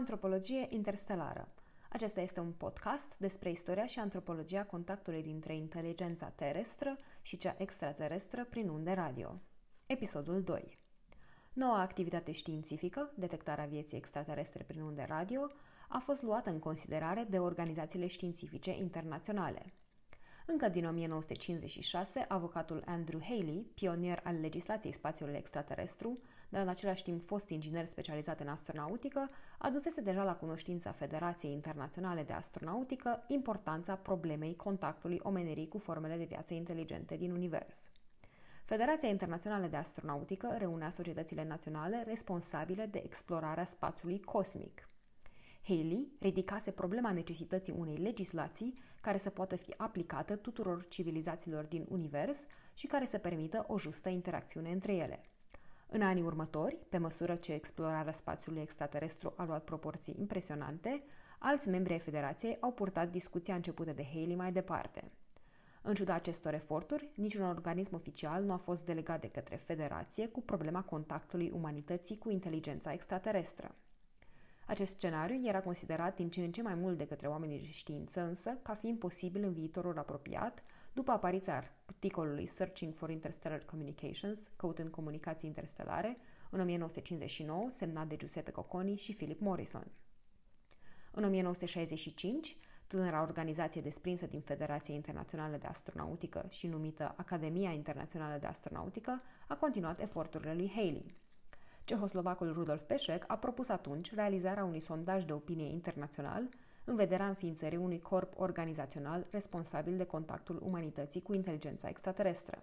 Antropologie interstelară. Acesta este un podcast despre istoria și antropologia contactului dintre inteligența terestră și cea extraterestră prin unde radio. Episodul 2. Noua activitate științifică, detectarea vieții extraterestre prin unde radio, a fost luată în considerare de organizațiile științifice internaționale. Încă din 1956, avocatul Andrew Haley, pionier al legislației spațiului extraterestru, dar în același timp fost inginer specializat în astronautică, adusese deja la cunoștința Federației Internaționale de Astronautică importanța problemei contactului omenirii cu formele de viață inteligente din univers. Federația Internațională de Astronautică reunea societățile naționale responsabile de explorarea spațiului cosmic. Haley ridicase problema necesității unei legislații care să poată fi aplicată tuturor civilizațiilor din univers și care să permită o justă interacțiune între ele. În anii următori, pe măsură ce explorarea spațiului extraterestru a luat proporții impresionante, alți membri ai Federației au purtat discuția începută de Haley mai departe. În ciuda acestor eforturi, niciun organism oficial nu a fost delegat de către Federație cu problema contactului umanității cu inteligența extraterestră. Acest scenariu era considerat din ce în ce mai mult de către oamenii de știință, însă, ca fiind posibil în viitorul apropiat, după apariția articolului Searching for Interstellar Communications, căutând comunicații interstelare, în 1959, semnat de Giuseppe Cocconi și Philip Morrison. În 1965, tânăra organizație desprinsă din Federația Internațională de Astronautică și numită Academia Internațională de Astronautică a continuat eforturile lui Haley. Cehoslovacul Rudolf Peșec a propus atunci realizarea unui sondaj de opinie internațional în vederea înființării unui corp organizațional responsabil de contactul umanității cu inteligența extraterestră.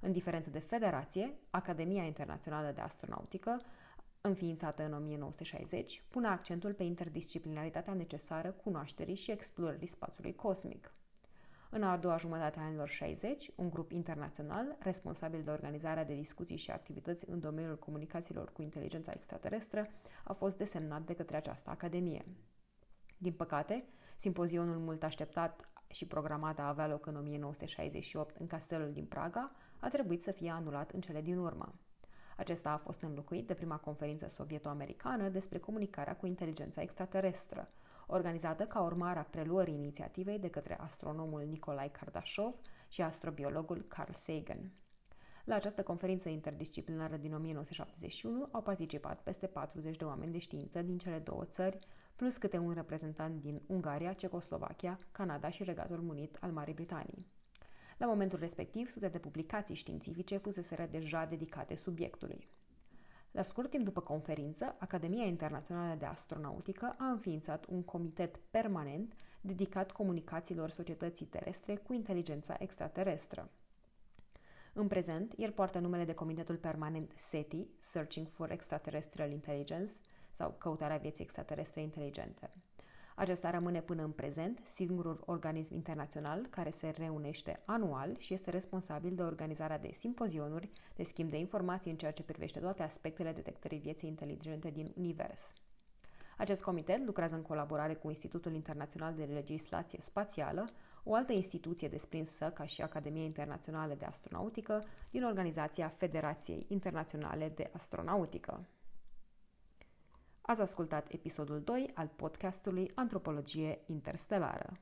În diferență de federație, Academia Internațională de Astronautică, înființată în 1960, pune accentul pe interdisciplinaritatea necesară cunoașterii și explorării spațiului cosmic. În a doua jumătate a anilor 60, un grup internațional responsabil de organizarea de discuții și activități în domeniul comunicațiilor cu inteligența extraterestră a fost desemnat de către această academie. Din păcate, simpozionul mult așteptat și programat a avea loc în 1968 în castelul din Praga a trebuit să fie anulat în cele din urmă. Acesta a fost înlocuit de prima conferință sovieto-americană despre comunicarea cu inteligența extraterestră, organizată ca urmare a preluării inițiativei de către astronomul Nikolai Kardashov și astrobiologul Carl Sagan. La această conferință interdisciplinară din 1971 au participat peste 40 de oameni de știință din cele două țări, plus câte un reprezentant din Ungaria, Cecoslovacia, Canada și Regatul Munit al Marii Britanii. La momentul respectiv, sute de publicații științifice fuseseră deja dedicate subiectului. La scurt timp după conferință, Academia Internațională de Astronautică a înființat un comitet permanent dedicat comunicațiilor societății terestre cu inteligența extraterestră. În prezent, el poartă numele de Comitetul Permanent SETI, Searching for Extraterrestrial Intelligence, sau Căutarea Vieții Extraterestre Inteligente. Acesta rămâne până în prezent singurul organism internațional care se reunește anual și este responsabil de organizarea de simpozionuri, de schimb de informații în ceea ce privește toate aspectele detectării vieții inteligente din univers. Acest comitet lucrează în colaborare cu Institutul Internațional de Legislație Spațială, o altă instituție desprinsă ca și Academia Internațională de Astronautică din Organizația Federației Internaționale de Astronautică. Ați ascultat episodul 2 al podcastului Antropologie Interstelară.